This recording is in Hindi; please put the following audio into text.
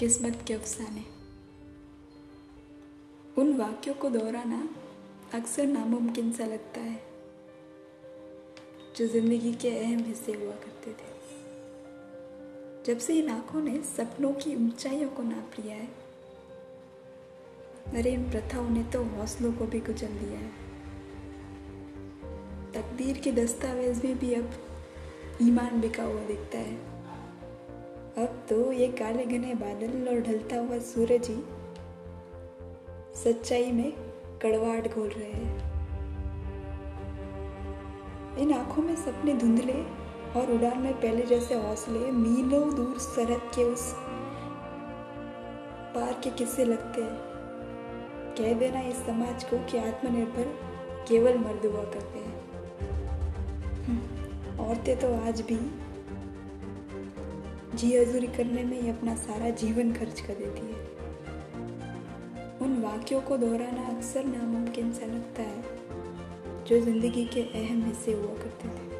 किस्मत के अफसाने। उन वाक्यों को दोहराना अक्सर नामुमकिन सा लगता है, जो ज़िंदगी के अहम हिस्से हुआ करते थे। जब से इन आँखों ने सपनों की ऊंचाइयों को नाप लिया है, अरे, इन प्रथाओं ने तो हौसलों को भी कुचल दिया है। तकदीर के दस्तावेज़ में भी अब ईमान बिका हुआ दिखता है। अब तो ये काले घने बादल और ढलता हुआ सूरज ही सच्चाई में कड़वाहट घोल रहे हैं। इन आँखों में सपने धुंधले और उड़ान में पहले जैसे हौसले मीलों दूर सरहद के उस पार के किस्से लगते हैं। कह देना इस समाज को कि आत्मनिर्भर केवल मर्द हुआ करते हैं। हम्म, औरतें तो आज भी जी हजूरी करने में ही अपना सारा जीवन खर्च कर देती है। उन वाक्यों को दोहराना अक्सर नामुमकिन सा लगता है, जो ज़िंदगी के अहम हिस्से हुआ करते थे।